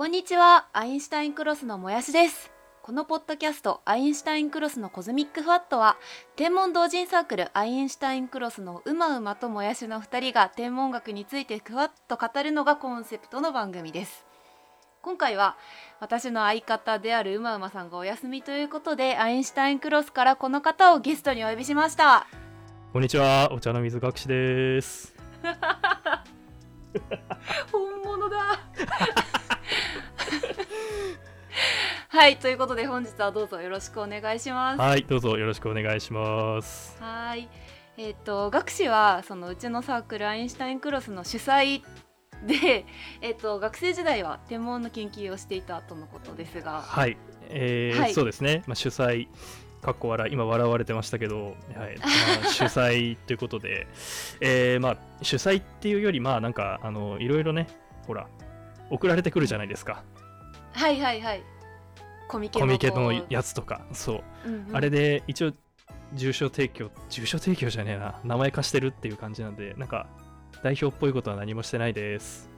こんにちは、アインシュタインクロスのもやしです。このポッドキャスト、アインシュタインクロスのコズミックフワットは、天文同人サークルアインシュタインクロスのうまうまともやしの2人が天文学についてふわっと語るのがコンセプトの番組です。今回は私の相方であるうまうまさんがお休みということでアインシュタインクロスからこの方をゲストにお呼びしました。こんにちは、お茶の水学士です。本物だ はいということで本日はどうぞよろしくお願いします。はい、どうぞよろしくお願いします。はい。えっ、と学士はそのうちのサークルアインシュタインクロスの主催で、えっと学生時代は天文の研究をしていたとのことですが。はい、えーはい。そうですね、まあ、主催、かっこ笑い、今笑われてましたけど、はい。まあ、主催ということで、えーまあ、主催っていうより、まあ、なんか、あのいろいろね、ほら、送られてくるじゃないですか、はいはいはいコミケのやつとか、そう、うんうん。あれで一応、住所提供、住所提供じゃねえな、名前貸してるっていう感じなんで、なんか、代表っぽいことは何もしてないです。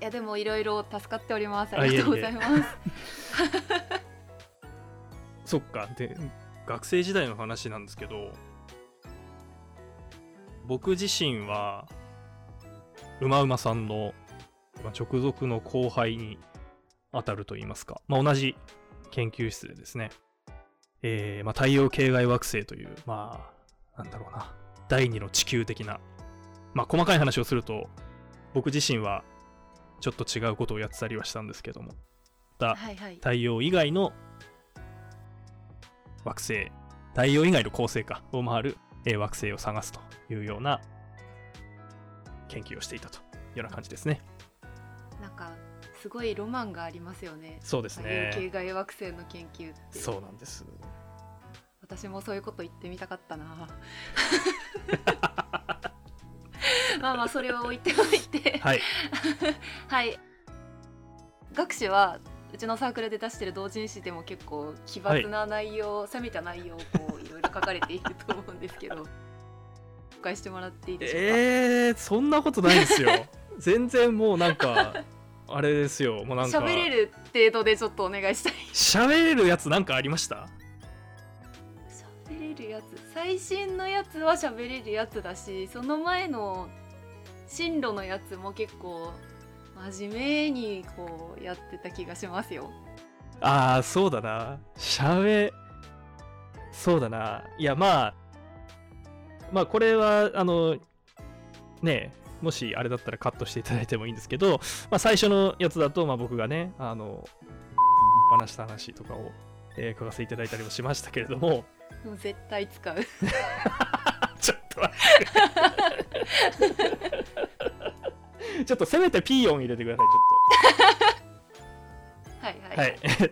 いやでもいろいろ助かっております。あありがとうございます。そっか。で学生時代の話なんですけど僕自身はうまうまさんのまあ直属の後輩に当たると言いますか、まあ、同じ研究室でですね、えーまあ、太陽系外惑星というまあなんだろうな第二の地球的なまあ細かい話をすると僕自身はちょっと違うことをやってたりはしたんですけどもだはいはい。太陽以外の惑星太陽以外の恒星かを回る、えー惑星を探すというような研究をしていたというような感じですね。なんかすごいロマンがありますよね。そうです太陽系ね外惑星の研究って。そうなんです。私もそういうこと言ってみたかったな。まあまあそれは置いておいて。はい。はい。学士はうちのサークルで出してる同人誌でも結構奇抜な内容、攻めた内容をこういろいろ書かれていると思うんですけど。紹介してもらっていいでしょうか、えー、そんなことないですよ。全然もうなんかあれですよ。もうなんか。喋れる程度でちょっとお願いしたい。喋れるやつなんかありました？喋れるやつ。最新のやつは喋れるやつだしその前の進路のやつも結構真面目にこうやってた気がしますよ。ああそうだな。喋そうだな。いやまあまあこれはあのねえもしあれだったらカットしていただいてもいいんですけど、まあ、最初のやつだと、まあ、僕がねあの話した話とかを、えー書かせていただいたりもしましたけれども。もう絶対使う。ちょっと待って。ちょっとせめてピーヨン入れてくださいちょっと。はいはい、はい、えっ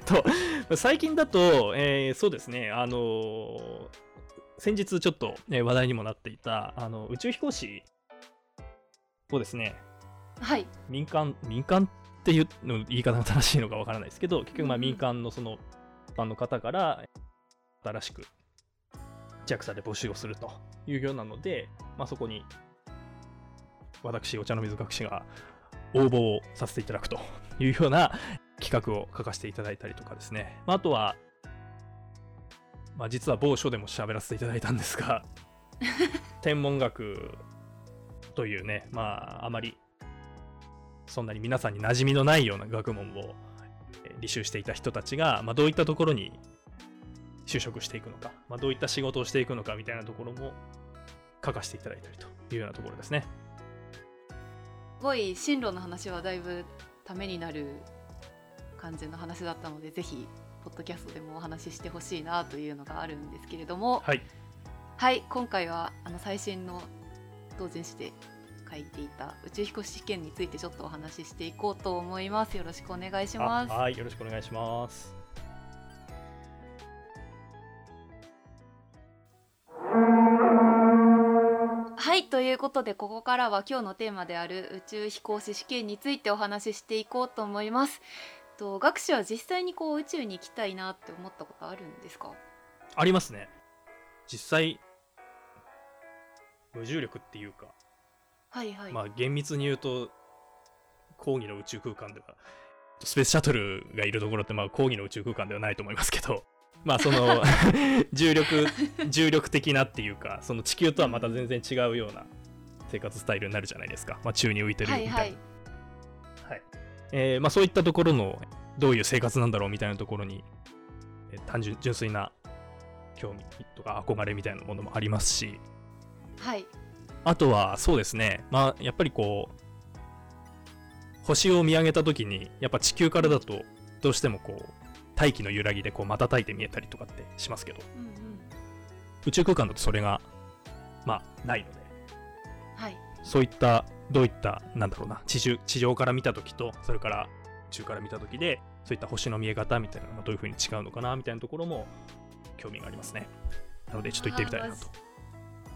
と、最近だと、えーそうですね、あのー先日ちょっと、ね、話題にもなっていた、あの宇宙飛行士をですね、はい民間、民間っていうの言い方が正しいのかわからないですけど、結局、まあ、民間のその、一般の方から、新しく JAXA で募集をするというようなので、まあ、そこに、私、お茶の水学士が応募をさせていただくというような企画を書かせていただいたりとかですね。まあ、あとは、まあ、実は某書でも喋らせていただいたんですが、天文学というね、まあ、あまりそんなに皆さんに馴染みのないような学問をえー履修していた人たちが、まあ、どういったところに就職していくのか、まあ、どういった仕事をしていくのかみたいなところも書かせていただいたりというようなところですね。すごい進路の話はだいぶためになる感じの話だったのでぜひポッドキャストでもお話ししてほしいなというのがあるんですけれどもはい。はい今回はあの最新の同人誌で書いていた宇宙飛行士試験についてちょっとお話ししていこうと思いますよろしくお願いしあますはい。よろしくお願いします。はいということでここからは今日のテーマである宇宙飛行士試験についてお話ししていこうと思いますと学士は実際にこう宇宙に行きたいなって思ったことあるんですか？ありますね。実際、無重力っていうか、はいはい、まあ厳密に言うと、講義の宇宙空間ではスペースシャトルがいるところってまあ講義の宇宙空間ではないと思いますけど まあその 重力重力的なっていうかその地球とはまた全然違うような生活スタイルになるじゃないですか、まあ、宙に浮いてるみたいな、はいはい。はい。えーまあ、そういったところのどういう生活なんだろうみたいなところに、えー単純純粋な興味とか憧れみたいなものもありますしはい。あとはそうですね。まあやっぱりこう星を見上げた時にやっぱ地球からだとどうしてもこう大気の揺らぎでこう瞬いて見えたりとかってしますけど。うんうん。宇宙空間だとそれがまあないので。はい。そういったどういったなんだろうな地上地上から見た時とそれから宇宙から見た時でそういった星の見え方みたいなのがどういう風に違うのかなみたいなところも興味がありますね。なのでちょっと行ってみたいなと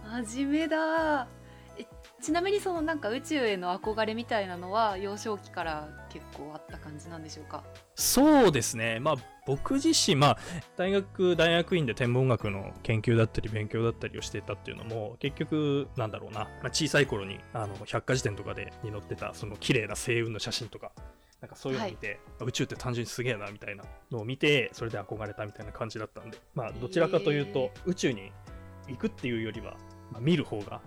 真面目だ。えちなみにそのなんか宇宙への憧れみたいなのは幼少期から結構あった感じなんでしょうか？そうですね。まあ僕自身まあ大学大学院で天文学の研究だったり勉強だったりをしていたっていうのも結局なんだろうな、まあ、小さい頃にあの百科事典とかでに載ってたその綺麗な星雲の写真とかなんかそういうのを見て、宇宙って単純にすげえなみたいなのを見てそれで憧れたみたいな感じだったんでまあどちらかというと、へ宇宙に行くっていうよりは、まあ、見る方が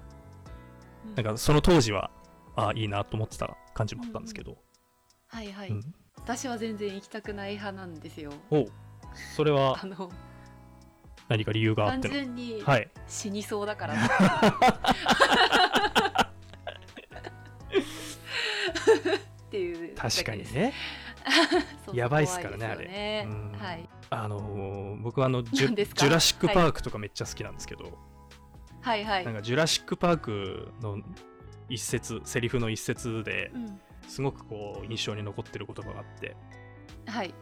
うん。なんかその当時はあいいなと思ってた感じもあったんですけど、はいはい、うん。私は全然行きたくない派なんですよ。おう。それはあの何か理由があっ単ての？純にはい。死にそうだから、っていう確かにね。やばいっすからねね。あれ。うん。はいあのー僕はあのジュジュラシック・パークとかめっちゃ好きなんですけど、はいはいなんかジュラシック・パークの一節セリフの一節でうん。すごくこう印象に残ってる言葉があって。はい。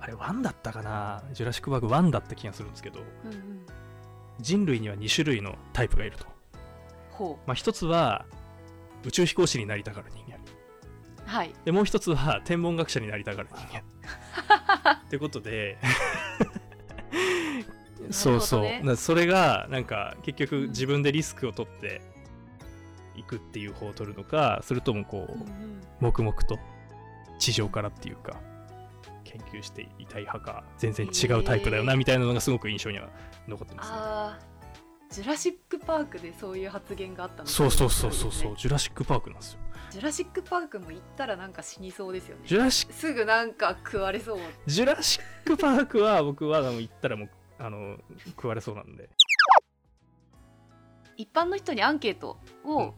あれ1だったかな？ジュラシック・パーク1だった気がするんですけど。うんうん。人類には2種類のタイプがいると、ほまあ、一つは宇宙飛行士になりたがる人間。うはい。でもう一つは天文学者になりたがる人間。ってことでそうそう、ね。なそれがなんか結局うん自分でリスクを取っていくっていう方を取るのかそれともこう、うんうん。黙々と地上からっていうか研究していたい派か全然違うタイプだよなみたいなのがすごく印象には残ってますね。あージュラシック・パークでそういう発言があったの。そうそうそうそうそう、ねジュラシック・パークなんですよ。ジュラシック・パークも行ったらなんか死にそうですよね。ジュラシすぐなんか食われそう。ジュラシック・パークは僕は行ったらもうあの食われそうなんで。一般の人にアンケートうんを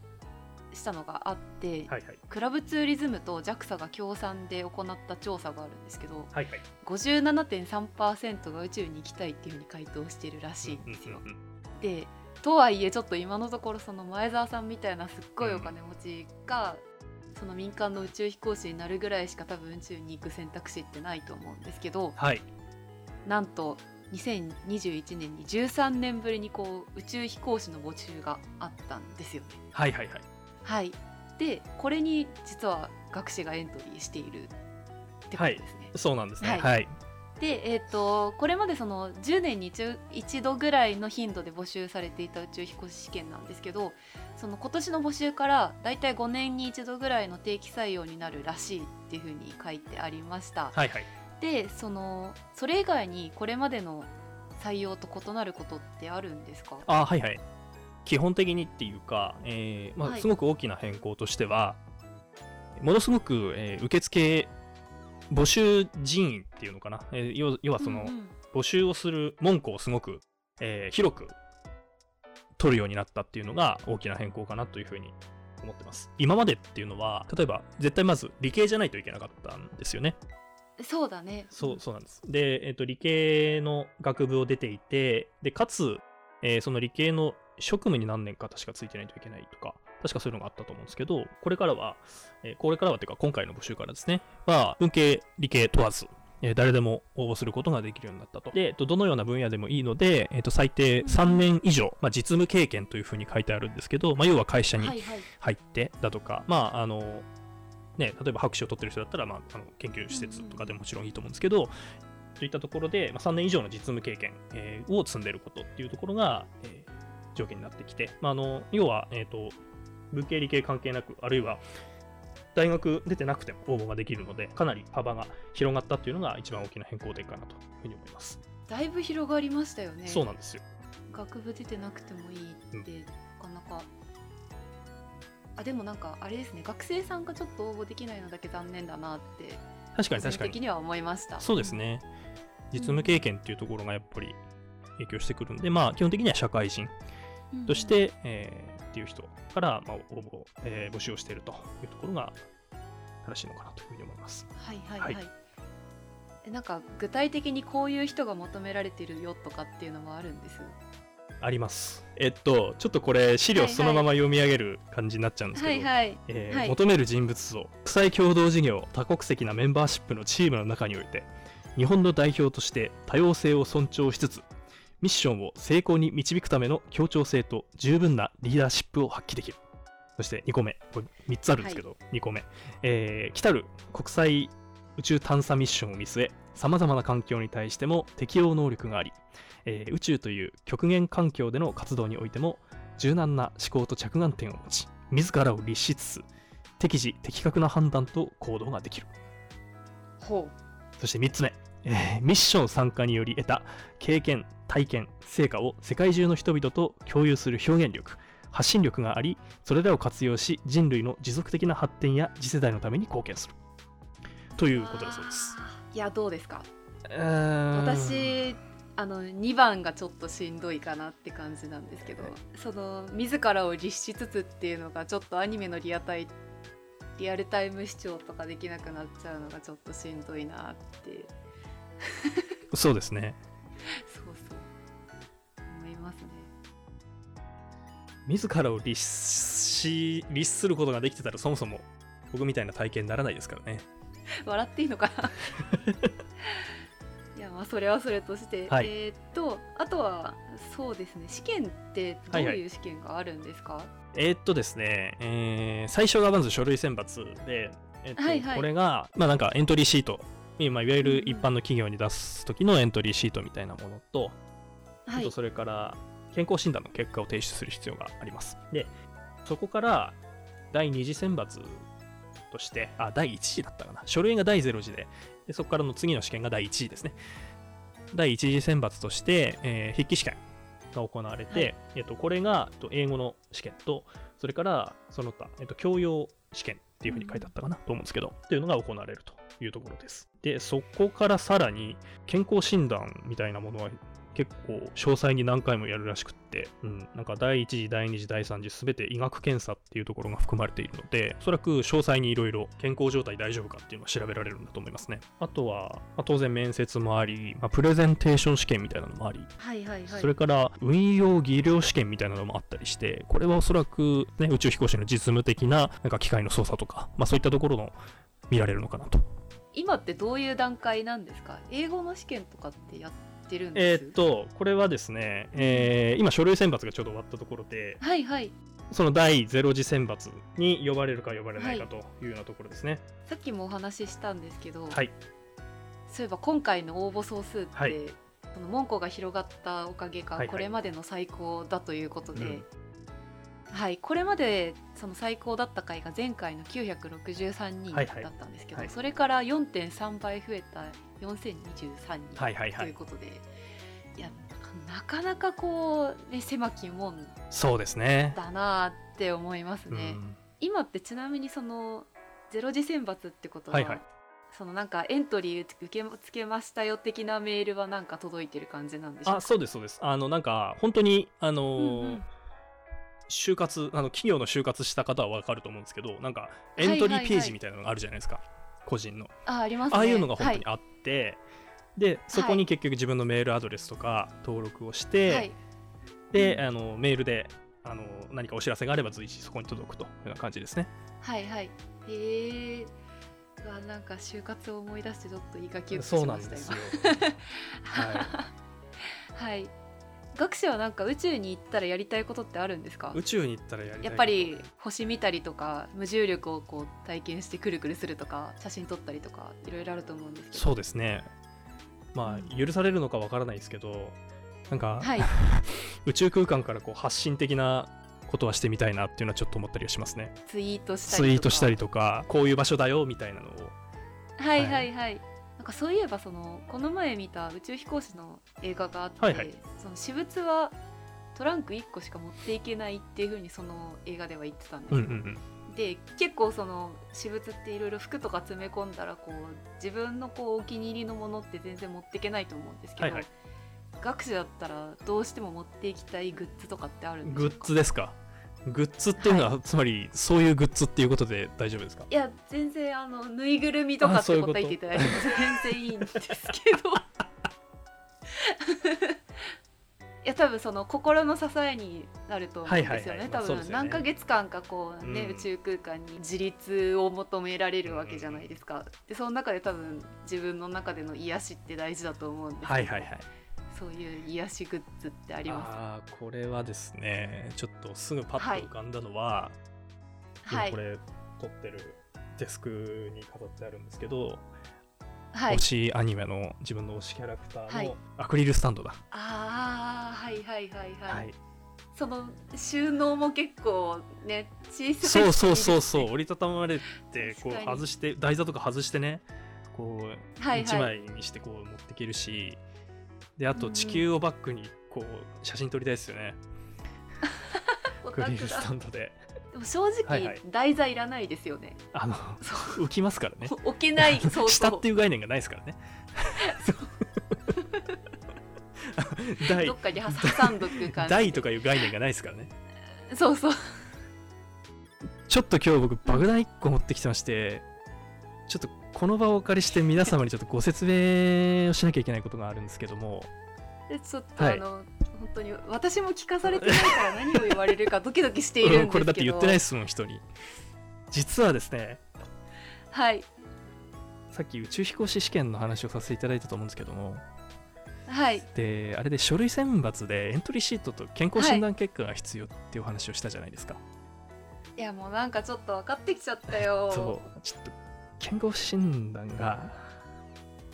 したのがあって、はいはい。クラブツーリズムと JAXA が協賛で行った調査があるんですけどはいはい。57.3%が宇宙に行きたいっていうふうに回答してるらしいんですようん。うんうんでとはいえちょっと今のところその前澤さんみたいなすっごいお金持ちが、その民間の宇宙飛行士になるぐらいしか多分宇宙に行く選択肢ってないと思うんですけどはい。なんと2021年に13年ぶりにこう宇宙飛行士の募集があったんですよね。はいはいはい。はい、でこれに実は学士がエントリーしているってことですね。そうなんですね。はいはい。で、えー、とこれまでその10年に一一度ぐらいの頻度で募集されていた宇宙飛行士試験なんですけどその今年の募集からだいたい5年に一度ぐらいの定期採用になるらしいっていうふうに書いてありました。はいはい。でそのそれ以外にこれまでの採用と異なることってあるんですか？あはいはい。基本的にっていうか、えーまあはいすごく大きな変更としては、ものすごく、えー受付募集人員っていうのかな、えー要要はその、うんうん募集をする文句をすごく、えー広く取るようになったっていうのが大きな変更かなというふうに思ってます。今までっていうのは、例えば絶対まず理系じゃないといけなかったんですよね。そうだねそうそうなんです。で、えっと理系の学部を出ていて、でかつ、えーその理系の職務に何年か確かついてないといけないとか、確かそういうのがあったと思うんですけど、これからは、えーこれからはっていうか今回の募集からですね、は文系、理系問わず、えー誰でも応募することができるようになったと。で、えっとどのような分野でもいいので、えっと最低3年以上、まあ、実務経験というふうに書いてあるんですけど、まあ、要は会社にはいはい入ってだとか、まああのね、例えば博士を取ってる人だったら、まあ、あの研究施設とかでももちろんいいと思うんですけど、といったところで、まあ、3年以上の実務経験、えーを積んでることっていうところが、えー条件になってきて、まあ、あの要は、えーと、文系理系関係なく、あるいは大学出てなくても応募ができるのでかなり幅が広がったっていうのが一番大きな変更点かなというふうに思います。だいぶ広がりましたよね。そうなんですよ。学部出てなくてもいいって、なかなかあでもなんかあれですね学生さんがちょっと応募できないのだけ残念だなって確かに個確かに。人的には思いました。そうですね。実務経験っていうところがやっぱり影響してくるんでまあ基本的には社会人うん。として、えーっていう人から、まあ、応募、えー募集をしているというところが正しいのかなというふうに思います。はいはいはい、はい。えなんか具体的にこういう人が求められてるよとかっていうのもあるんです？あります。えっと、ちょっとこれ資料はいはいそのまま読み上げる感じになっちゃうんですけど、はいはい。え求める人物像、国際共同事業、多国籍なメンバーシップのチームの中において、日本の代表として多様性を尊重しつつ、ミッションを成功に導くための協調性と十分なリーダーシップを発揮できる。そして2個目、これ3つあるんですけど、2個目、えー来たる国際宇宙探査ミッションを見据え、さまざまな環境に対しても適応能力があり、えー宇宙という極限環境での活動においても柔軟な思考と着眼点を持ち自らを律しつつ適時的確な判断と行動ができる。ほそして3つ目、え ーミッション参加により得た経験体験成果を世界中の人々と共有する表現力発信力がありそれらを活用し人類の持続的な発展や次世代のために貢献する。とういうことだそうです。いやどうですか？私私あの2番がちょっとしんどいかなって感じなんですけど、その自らを律しつつっていうのがちょっとアニメのリアタイリアルタイム視聴とかできなくなっちゃうのがちょっとしんどいなって。そうですね。そうそう。思いますね。自らを律し律することができてたらそもそも僕みたいな体験にならないですからね。笑っていいのかな？まあそれはそれとして、はいえーっとあとはそうですね試験ってどうはいはいいう試験があるんですか、えーっとですね、えー最初がまず書類選抜で、えっとはいはいこれが、まあなんかエントリーシート、今いわゆる一般の企業に出す時のエントリーシートみたいなものと、あはいとそれから健康診断の結果を提出する必要があります。で、そこから第二次選抜として、あ、第1次だったかな。書類が第0次で、でそこからの次の試験が第1次ですね。第1次選抜として、えー筆記試験が行われて、はいえっと、これがえっと英語の試験と、それからその他、えっと、教養試験っていうふうに書いてあったかなと思うんですけど、っていうのが行われるというところです。で、そこからさらに健康診断みたいなものは結構詳細に何回もやるらしくって、うん、なんか第1次、第2次、第3次すべて医学検査っていうところが含まれているので、おそらく詳細にいろいろ健康状態大丈夫かっていうのを調べられるんだと思いますね。あとは、まあ当然面接もあり、まあプレゼンテーション試験みたいなのもあり、はいはいはいそれから運用技量試験みたいなのもあったりして、これはおそらく、ね、宇宙飛行士の実務的ななんか機械の操作とか、まあ、そういったところの見られるのかなと。今ってどういう段階なんですか？英語の試験とかってやってるんえです。ーっと、これはですね、えー今、書類選抜がちょうど終わったところで、はいはい。その第0次選抜に呼ばれるか呼ばれないかというようなところですね。さっきもお話ししたんですけど、はい。そういえば今回の応募総数って、はい。その門戸が広がったおかげか、はいはい。これまでの最高だということで、うん。はい。これまでその最高だった回が前回の963人だはいはいったんですけど、はいそれから4.3倍増えた4023人はいはいはい。ということで、いやなかなかこう、ね、狭き門そうですね。だなって思いますね。うん今ってちなみにそのゼロ次選抜ってことは、はいはいそのなんかエントリー受け付けましたよ的なメールはなんか届いてる感じなんでしょうか？あ、そうです、そうです。あの、なんか、本当に、あのーうんうん就活、あの、企業の就活した方はわかると思うんですけど、なんか、エントリーページみたいなのがあるじゃないですか。個人の。あありますね。ああいうのが本当にはあって、で、そこに結局自分のメールアドレスとか登録をして、い、はい。で、あの、メールで、あの、何かお知らせがあれば随時そこに届くというような感じですね。はいはい。へえうわなんか就活を思い出してちょっといいかきそうしましたなんですよ。今 ははい学士はなんか宇宙に行ったらやりたいことってあるんですか？宇宙に行ったらやりやっぱり星見たりとか無重力をこう体験してくるくるするとか写真撮ったりとかいろいろあると思うんですけど。そうですね。まあ、許されるのかわからないですけど、なんか、はい。宇宙空間からこう発信的なことはしてみたいなっていうのはちょっと思ったりはしますね。ツイートしたりとか。ツイートしたりとかこういう場所だよみたいなのを。はいはい。はい、なんかそういえばそのこの前見た宇宙飛行士の映画があって、はいはい。その私物はトランク1個しか持っていけないっていう風にその映画では言ってたんですよ、うんうんうん。で結構その私物っていろいろ服とか詰め込んだらこう自分のこうお気に入りのものって全然持っていけないと思うんですけど、はいはい。学士だったらどうしても持っていきたいグッズとかってあるんでしょうか？グッズですか？グッズっていうのは、つまりそういうグッズっていうことで大丈夫ですか？いや全然あのぬいぐるみとかって答えていただいても全然いいんですけど。いや多分その心の支えになると思うんですよね、多分何ヶ月間かこうね、うん。宇宙空間に自立を求められるわけじゃないですか、でその中で多分自分の中での癒しって大事だと思うんですけど、はいはいはいそういう癒しグッズってあります？ああこれはですねちょっとすぐパッと浮かんだのは、はい。今これ撮ってるデスクに飾ってあるんですけど、はい。推しアニメの自分の推しキャラクターはい。のアクリルスタンドだ、ああはいはいはいはい、はい。その収納も結構ね小さいそうそうそうそうう折りたたまれてこう外して台座とか外してねこうはい1はい。枚にしてこう持っていけるしであとうん。地球をバックにこう写真撮りたいですよね、オアクリルスタンドで。でも正直、はいはい。台座いらないですよね。あのそ浮きますからね。う 置けない 下っていう概念がないですからね。台どっかに挟挟んどく感じ。台とかいう概念がないですからね。そうそう。ちょっと今日僕爆弾1個持ってきてましてちょっとこの場をお借りして皆様にちょっとご説明をしなきゃいけないことがあるんですけども。でちょっと、はい。あの本当に私も聞かされてないから何を言われるかドキドキしているんですけど。これだって言ってないですもん人に。実はですね。はい。さっき宇宙飛行士試験の話をさせていただいたと思うんですけども。はい。であれで書類選抜でエントリーシートと健康診断結果が必要っていうお話をしたじゃないですか、いやもうなんかちょっと分かってきちゃったよ。そう。ちょっと健康診断が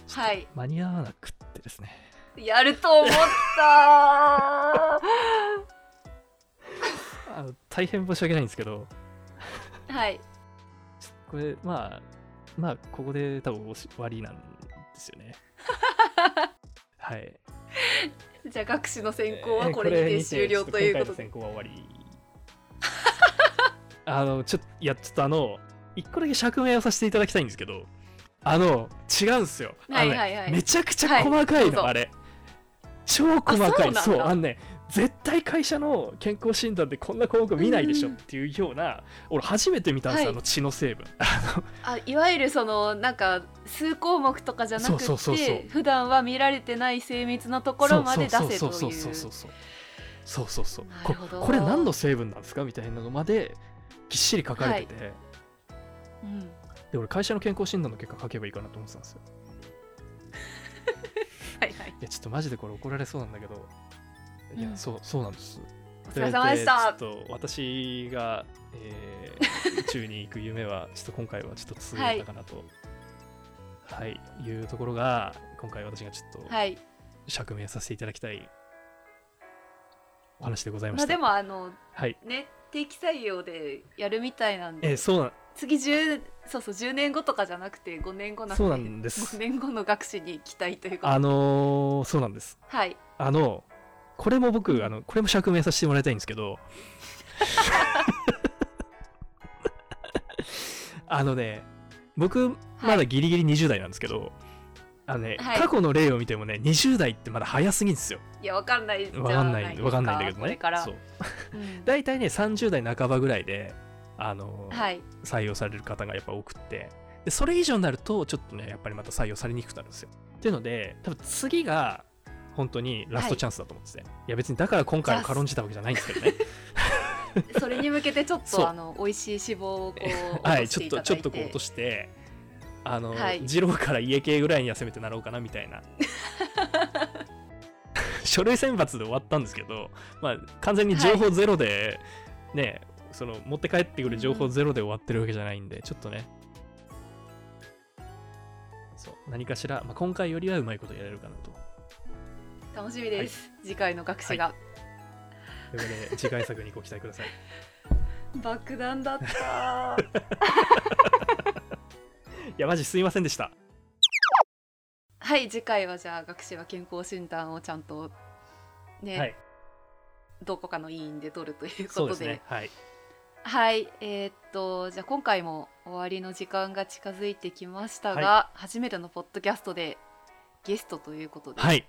はい。間に合わなくってですね。やると思った あの大変申し訳ないんですけど。はい。これまあまあここで多分終わりなんですよね。はい。じゃあ学士の選考はえーこれにて終了ということで、今回の選考は終わり。あのちょっといやちょっとあの一個だけ釈明をさせていただきたいんですけど、あの、違うんですよ。はいはいはい、めちゃくちゃ細かいの、はい、あれ。超細かい。そうあのね、絶対会社の健康診断でこんな項目見ないでしょっていうような、うん、俺初めて見たんですよ、はい、あの血の成分。あいわゆるそのなんか数項目とかじゃなくてそうそうそうそう。普段は見られてない精密なところまで出せという。そうそうそうそうそうそう。そうこれ何の成分なんですかみたいなのまでぎっしり書かれてて、はい。うん。で俺会社の健康診断の結果書けばいいかなと思ってたんですよ。はいはい。いやちょっとマジでこれ怒られそうなんだけど。いや、うん。そうそうなんです。お疲れ様でした。ちょっと私が、えー宇宙に行く夢はちょっと今回はちょっと通れたかなと。はい、い、うところが今回私がちょっとはい。釈明させていただきたい。お話でございままあした、でもあのはい。ね定期採用でやるみたいなんで。えーそうなん次10そうそう10年後とかじゃなくて5年後なんでそうなんです。5年後の学士に期待ということ。であのーそうなんです。はい。あのこれも僕あのこれも釈明させてもらいたいんですけど。あのね僕まだギリギリ20代なんですけど、あのね、はい。過去の例を見てもね20代ってまだ早すぎんですよ。いやわかんない。わかんないわかんないんだけどね。そう。うん。大体ね30代半ばぐらいであの、はい。採用される方がやっぱ多くって。でそれ以上になるとちょっとねやっぱりまた採用されにくくなるんですよ。っていうので多分次が本当にラストチャンスだと思ってて、い、や別にだから今回を軽んじたわけじゃないんですけどね。それに向けてちょっと あの美味しい脂肪をこう はい、ちょっとちょっとこう落としてあの、はい。二郎から家系ぐらいにはせめてなろうかなみたいな。書類選抜で終わったんですけど、まあ、完全に情報ゼロで、ねその持って帰ってくる情報ゼロで終わってるわけじゃないんで、ちょっとね。そう何かしら、まあ、今回よりはうまいことやれるかなと。楽しみです、次回の学士が。ということで次回作にご期待ください。爆弾だった。いやマジすいませんでした。はい次回はじゃあ学士は健康診断をちゃんとね、はい。どこかの委員で取るということで。ですね。はいはいえーっとじゃあ今回も終わりの時間が近づいてきましたが、は初めてのポッドキャストでゲストということで、はい。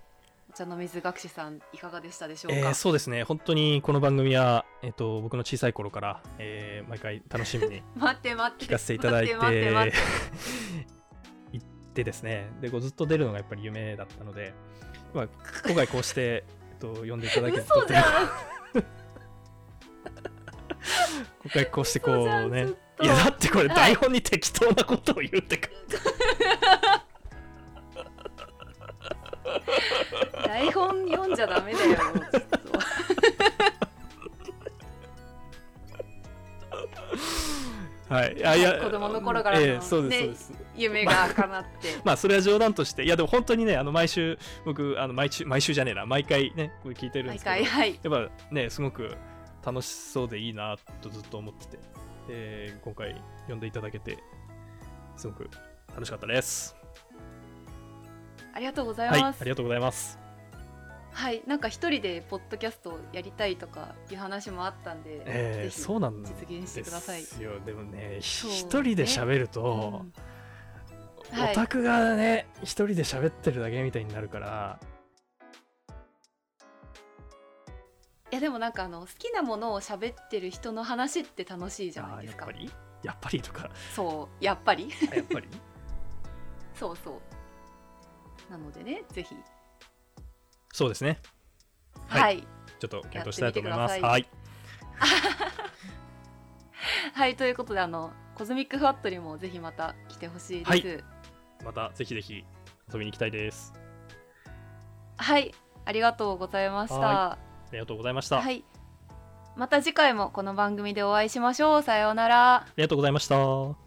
お茶の水学士さんいかがでしたでしょうか、えーそうですね。本当にこの番組は、えっと僕の小さい頃から、えー毎回楽しみに 待って待って聞かせていただいて待って待って。行ってですね。でこうずっと出るのがやっぱり夢だったので、まあ、今回こうして、えっと、呼んでいただけて嘘じゃん今回こうしてこうんね。いやだってこれはい台本に適当なことを言ってか、台本読んじゃダメだよちょっとはい。いやいや子供の頃からのええそうです夢が叶って。まあそれは冗談として。いやでも本当にねあの毎週僕あの毎週毎週じゃねえな。毎回ねこれ聞いてるんで毎すけど。回はい。やっぱねすごく楽しそうでいいなとずっと思っててで今回呼んでいただけてすごく楽しかったです。ありがとうございはいあますりがとうございます。はい、なんか一人でポッドキャストやりたいとかいう話もあったんで、えー、そうなんで実現してください。すよでもね。一人で喋ると、うん。はい。オタクがね一人で喋ってるだけみたいになるからいやでもなんかあの好きなものを喋ってる人の話って楽しいじゃないですか。やっぱ。り？やっぱりとか。そう、やっぱり。あやっぱり？そうそう。なのでね、ぜひ。そうですね。は、はい。いちょっと検討したいと思います。てみてはい。はい、ということであのコズミックフワットにもぜひまた来てほしいです。はい。またぜひぜひ遊びに行きたいです。はい、ありがとうございました。はありがとうございました、あはい。また次回もこの番組でお会いしましょう。さようなら。りがとうございました